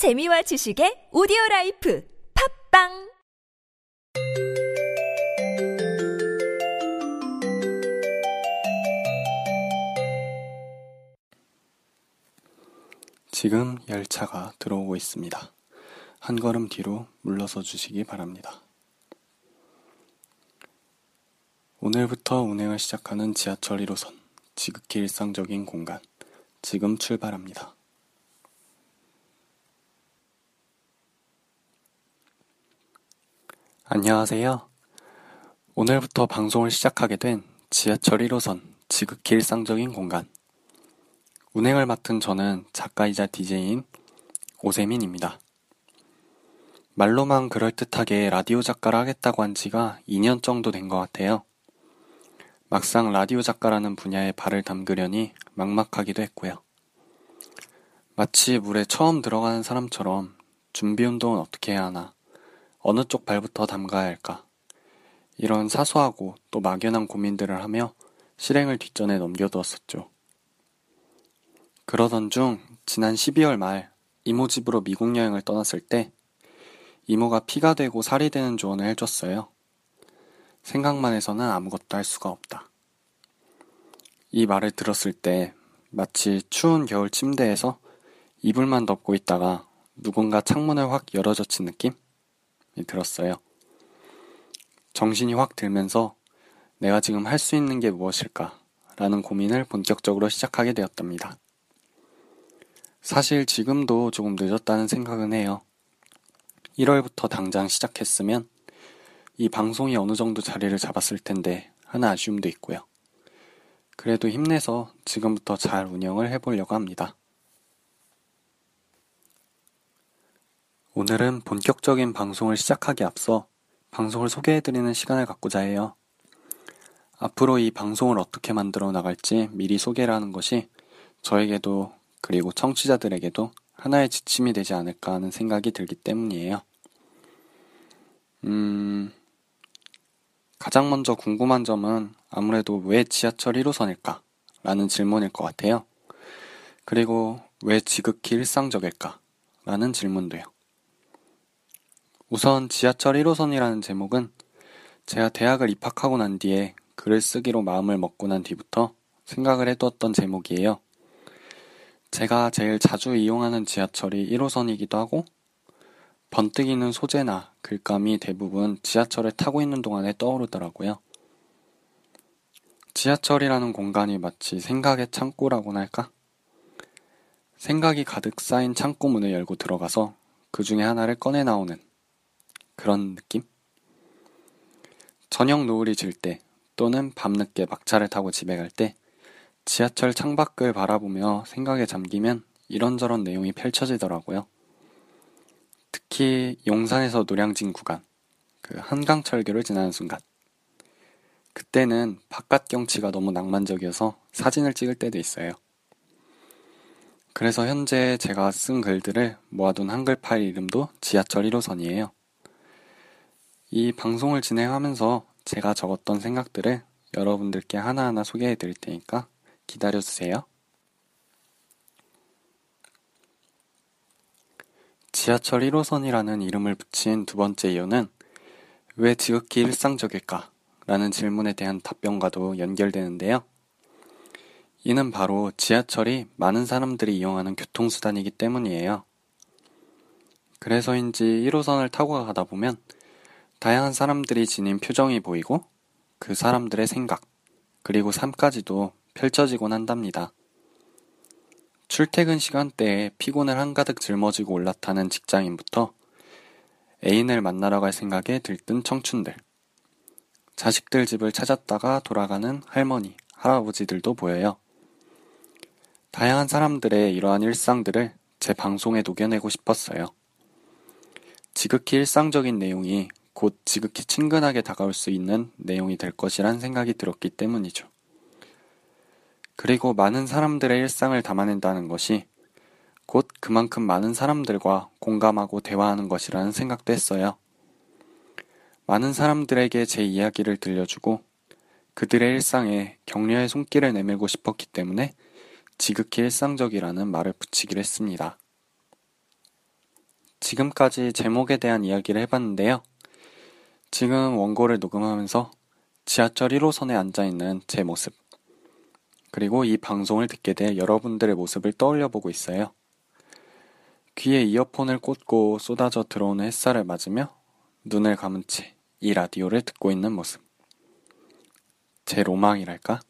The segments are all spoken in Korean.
재미와 지식의 오디오 라이프 팟빵 지금 열차가 들어오고 있습니다. 한 걸음 뒤로 물러서 주시기 바랍니다. 오늘부터 운행을 시작하는 지하철 1호선, 지극히 일상적인 공간, 지금 출발합니다. 안녕하세요. 오늘부터 방송을 시작하게 된 지하철 1호선, 지극히 일상적인 공간, 운행을 맡은 저는 작가이자 DJ인 오세민입니다. 말로만 그럴듯하게 라디오 작가를 하겠다고 한 지가 2년 정도 된 것 같아요. 막상 라디오 작가라는 분야에 발을 담그려니 막막하기도 했고요. 마치 물에 처음 들어가는 사람처럼 준비 운동은 어떻게 해야 하나, 어느 쪽 발부터 담가야 할까, 이런 사소하고 또 막연한 고민들을 하며 실행을 뒷전에 넘겨두었었죠. 그러던 중 지난 12월 말 이모 집으로 미국 여행을 떠났을 때 이모가 피가 되고 살이 되는 조언을 해줬어요. 생각만 해서는 아무것도 할 수가 없다. 이 말을 들었을 때 마치 추운 겨울 침대에서 이불만 덮고 있다가 누군가 창문을 확 열어젖힌 느낌이 들었어요. 정신이 확 들면서 내가 지금 할 수 있는 게 무엇일까? 라는 고민을 본격적으로 시작하게 되었답니다. 사실 지금도 조금 늦었다는 생각은 해요. 1월부터 당장 시작했으면 이 방송이 어느 정도 자리를 잡았을 텐데 하는 아쉬움도 있고요. 그래도 힘내서 지금부터 잘 운영을 해보려고 합니다. 오늘은 본격적인 방송을 시작하기 앞서 방송을 소개해드리는 시간을 갖고자 해요. 앞으로 이 방송을 어떻게 만들어 나갈지 미리 소개를 하는 것이 저에게도 그리고 청취자들에게도 하나의 지침이 되지 않을까 하는 생각이 들기 때문이에요. 음, 가장 먼저 궁금한 점은 아무래도 왜 지하철 1호선일까? 라는 질문일 것 같아요. 그리고 왜 지극히 일상적일까? 라는 질문도요. 우선 지하철 1호선이라는 제목은 제가 대학을 입학하고 난 뒤에 글을 쓰기로 마음을 먹고 난 뒤부터 생각을 해두었던 제목이에요. 제가 제일 자주 이용하는 지하철이 1호선이기도 하고 번뜩이는 소재나 글감이 대부분 지하철을 타고 있는 동안에 떠오르더라고요. 지하철이라는 공간이 마치 생각의 창고라고나 할까? 생각이 가득 쌓인 창고 문을 열고 들어가서 그 중에 하나를 꺼내 나오는 그런 느낌? 저녁 노을이 질 때 또는 밤늦게 막차를 타고 집에 갈 때 지하철 창밖을 바라보며 생각에 잠기면 이런저런 내용이 펼쳐지더라고요. 특히 용산에서 노량진 구간, 그 한강철교를 지나는 순간. 그때는 바깥 경치가 너무 낭만적이어서 사진을 찍을 때도 있어요. 그래서 현재 제가 쓴 글들을 모아둔 한글 파일 이름도 지하철 1호선이에요. 이 방송을 진행하면서 제가 적었던 생각들을 여러분들께 하나하나 소개해 드릴 테니까 기다려 주세요. 지하철 1호선이라는 이름을 붙인 두 번째 이유는 왜 지극히 일상적일까? 라는 질문에 대한 답변과도 연결되는데요. 이는 바로 지하철이 많은 사람들이 이용하는 교통수단이기 때문이에요. 그래서인지 1호선을 타고 가다 보면 다양한 사람들이 지닌 표정이 보이고 그 사람들의 생각, 그리고 삶까지도 펼쳐지곤 한답니다. 출퇴근 시간대에 피곤을 한가득 짊어지고 올라타는 직장인부터 애인을 만나러 갈 생각에 들뜬 청춘들, 자식들 집을 찾았다가 돌아가는 할머니, 할아버지들도 보여요. 다양한 사람들의 이러한 일상들을 제 방송에 녹여내고 싶었어요. 지극히 일상적인 내용이 곧 지극히 친근하게 다가올 수 있는 내용이 될 것이란 생각이 들었기 때문이죠. 그리고 많은 사람들의 일상을 담아낸다는 것이 곧 그만큼 많은 사람들과 공감하고 대화하는 것이라는 생각도 했어요. 많은 사람들에게 제 이야기를 들려주고 그들의 일상에 격려의 손길을 내밀고 싶었기 때문에 지극히 일상적이라는 말을 붙이기로 했습니다. 지금까지 제목에 대한 이야기를 해봤는데요. 지금 원고를 녹음하면서 지하철 1호선에 앉아있는 제 모습, 그리고 이 방송을 듣게 될 여러분들의 모습을 떠올려 보고 있어요. 귀에 이어폰을 꽂고 쏟아져 들어오는 햇살을 맞으며 눈을 감은 채 이 라디오를 듣고 있는 모습. 제 로망이랄까?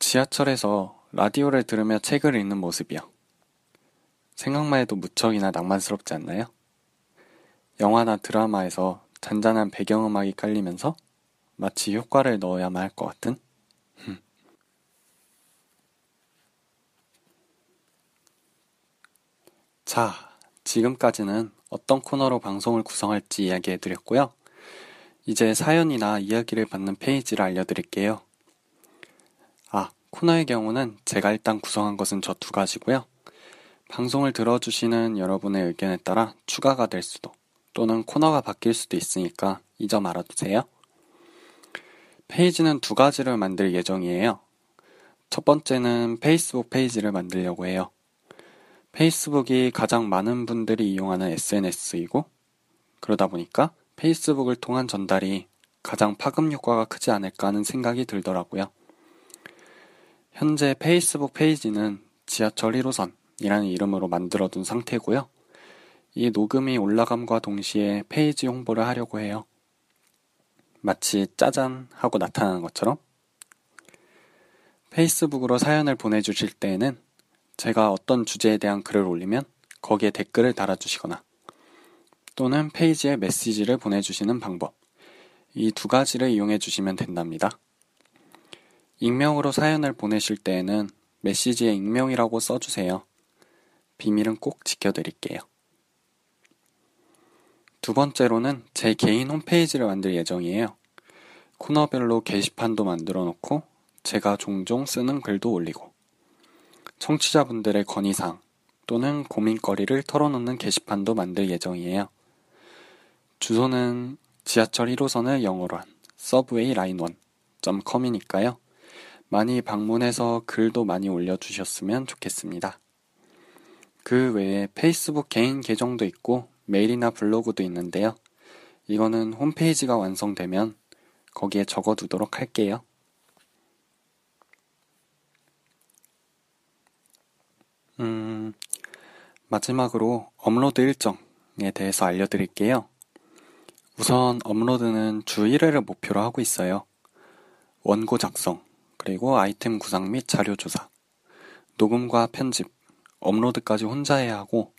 지하철에서 라디오를 들으며 책을 읽는 모습이요. 생각만 해도 무척이나 낭만스럽지 않나요? 영화나 드라마에서 잔잔한 배경음악이 깔리면서 마치 효과를 넣어야만 할 것 같은? 자, 지금까지는 어떤 코너로 방송을 구성할지 이야기해 드렸고요. 이제 사연이나 이야기를 받는 페이지를 알려드릴게요. 아, 코너의 경우는 제가 일단 구성한 것은 저 두 가지고요. 방송을 들어주시는 여러분의 의견에 따라 추가가 될 수도 또는 코너가 바뀔 수도 있으니까 이 점 알아두세요. 페이지는 두 가지를 만들 예정이에요. 첫 번째는 페이스북 페이지를 만들려고 해요. 페이스북이 가장 많은 분들이 이용하는 SNS이고, 그러다 보니까 페이스북을 통한 전달이 가장 파급 효과가 크지 않을까 하는 생각이 들더라고요. 현재 페이스북 페이지는 지하철 1호선이라는 이름으로 만들어둔 상태고요. 이 녹음이 올라감과 동시에 페이지 홍보를 하려고 해요. 마치 짜잔 하고 나타나는 것처럼. 페이스북으로 사연을 보내주실 때에는 제가 어떤 주제에 대한 글을 올리면 거기에 댓글을 달아주시거나 또는 페이지에 메시지를 보내주시는 방법. 이 두 가지를 이용해 주시면 된답니다. 익명으로 사연을 보내실 때에는 메시지에 익명이라고 써주세요. 비밀은 꼭 지켜드릴게요. 두 번째로는 제 개인 홈페이지를 만들 예정이에요. 코너별로 게시판도 만들어 놓고 제가 종종 쓰는 글도 올리고 청취자분들의 건의사항 또는 고민거리를 털어놓는 게시판도 만들 예정이에요. 주소는 지하철 1호선을 영어로 한 서브웨이 라인 1.com이니까요. 많이 방문해서 글도 많이 올려주셨으면 좋겠습니다. 그 외에 페이스북 개인 계정도 있고 메일이나 블로그도 있는데요. 이거는 홈페이지가 완성되면 거기에 적어두도록 할게요. 음, 마지막으로 업로드 일정에 대해서 알려드릴게요. 우선 업로드는 주 1회를 목표로 하고 있어요. 원고 작성, 그리고 아이템 구상 및 자료 조사, 녹음과 편집, 업로드까지 혼자 해야 하고,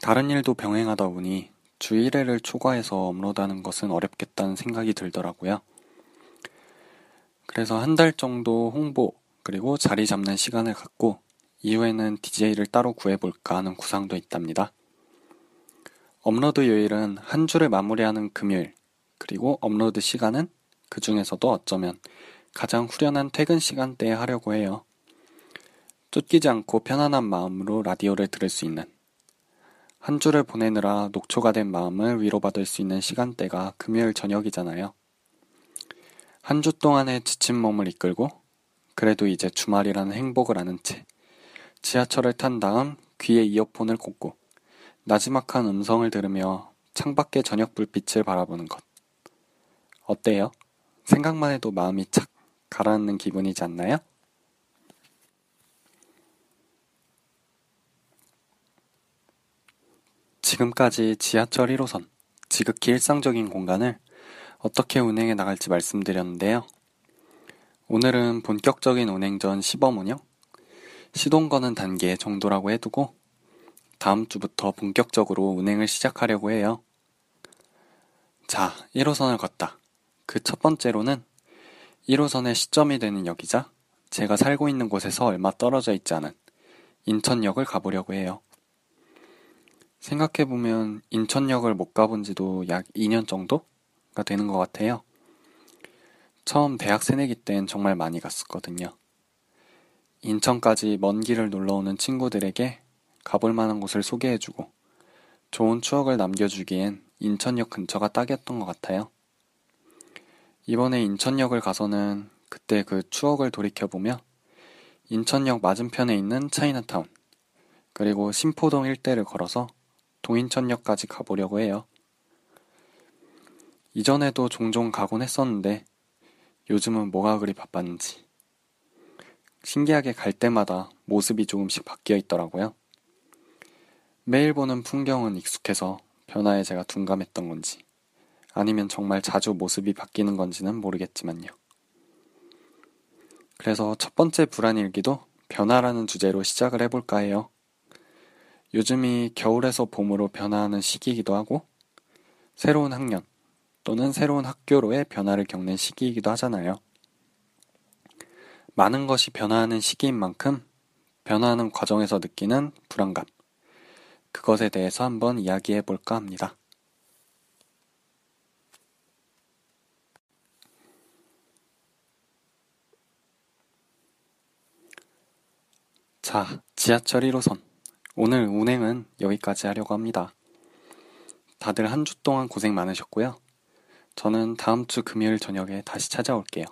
다른 일도 병행하다 보니 주 1회를 초과해서 업로드하는 것은 어렵겠다는 생각이 들더라고요. 그래서 한 달 정도 홍보, 그리고 자리 잡는 시간을 갖고 이후에는 DJ를 따로 구해볼까 하는 구상도 있답니다. 업로드 요일은 한 주를 마무리하는 금요일, 그리고 업로드 시간은 그 중에서도 어쩌면 가장 후련한 퇴근 시간대에 하려고 해요. 쫓기지 않고 편안한 마음으로 라디오를 들을 수 있는 한 주를 보내느라 녹초가 된 마음을 위로받을 수 있는 시간대가 금요일 저녁이잖아요. 한 주 동안의 지친 몸을 이끌고 그래도 이제 주말이라는 행복을 아는 채 지하철을 탄 다음 귀에 이어폰을 꽂고 나지막한 음성을 들으며 창밖의 저녁 불빛을 바라보는 것. 어때요? 생각만 해도 마음이 착 가라앉는 기분이지 않나요? 지금까지 지하철 1호선, 지극히 일상적인 공간을 어떻게 운행해 나갈지 말씀드렸는데요. 오늘은 본격적인 운행 전 시범 운영, 시동 거는 단계 정도라고 해두고 다음 주부터 본격적으로 운행을 시작하려고 해요. 자, 1호선을 걷다. 그 첫 번째로는 1호선의 시점이 되는 역이자 제가 살고 있는 곳에서 얼마 떨어져 있지 않은 인천역을 가보려고 해요. 생각해보면 인천역을 못 가본 지도 약 2년 정도가 되는 것 같아요. 처음 대학 새내기 땐 정말 많이 갔었거든요. 인천까지 먼 길을 놀러 오는 친구들에게 가볼 만한 곳을 소개해주고 좋은 추억을 남겨주기엔 인천역 근처가 딱이었던 것 같아요. 이번에 인천역을 가서는 그때 그 추억을 돌이켜보며 인천역 맞은편에 있는 차이나타운, 그리고 신포동 일대를 걸어서 동인천역까지 가보려고 해요. 이전에도 종종 가곤 했었는데 요즘은 뭐가 그리 바빴는지. 신기하게 갈 때마다 모습이 조금씩 바뀌어 있더라고요. 매일 보는 풍경은 익숙해서 변화에 제가 둔감했던 건지, 아니면 정말 자주 모습이 바뀌는 건지는 모르겠지만요. 그래서 첫 번째 불안일기도 변화라는 주제로 시작을 해볼까 해요. 요즘이 겨울에서 봄으로 변화하는 시기이기도 하고, 새로운 학년 또는 새로운 학교로의 변화를 겪는 시기이기도 하잖아요. 많은 것이 변화하는 시기인 만큼 변화하는 과정에서 느끼는 불안감, 그것에 대해서 한번 이야기해 볼까 합니다. 자, 지하철 1호선. 오늘 운행은 여기까지 하려고 합니다. 다들 한 주 동안 고생 많으셨고요. 저는 다음 주 금요일 저녁에 다시 찾아올게요.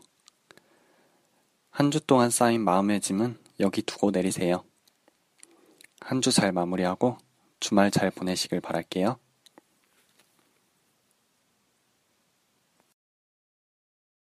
한 주 동안 쌓인 마음의 짐은 여기 두고 내리세요. 한 주 잘 마무리하고 주말 잘 보내시길 바랄게요.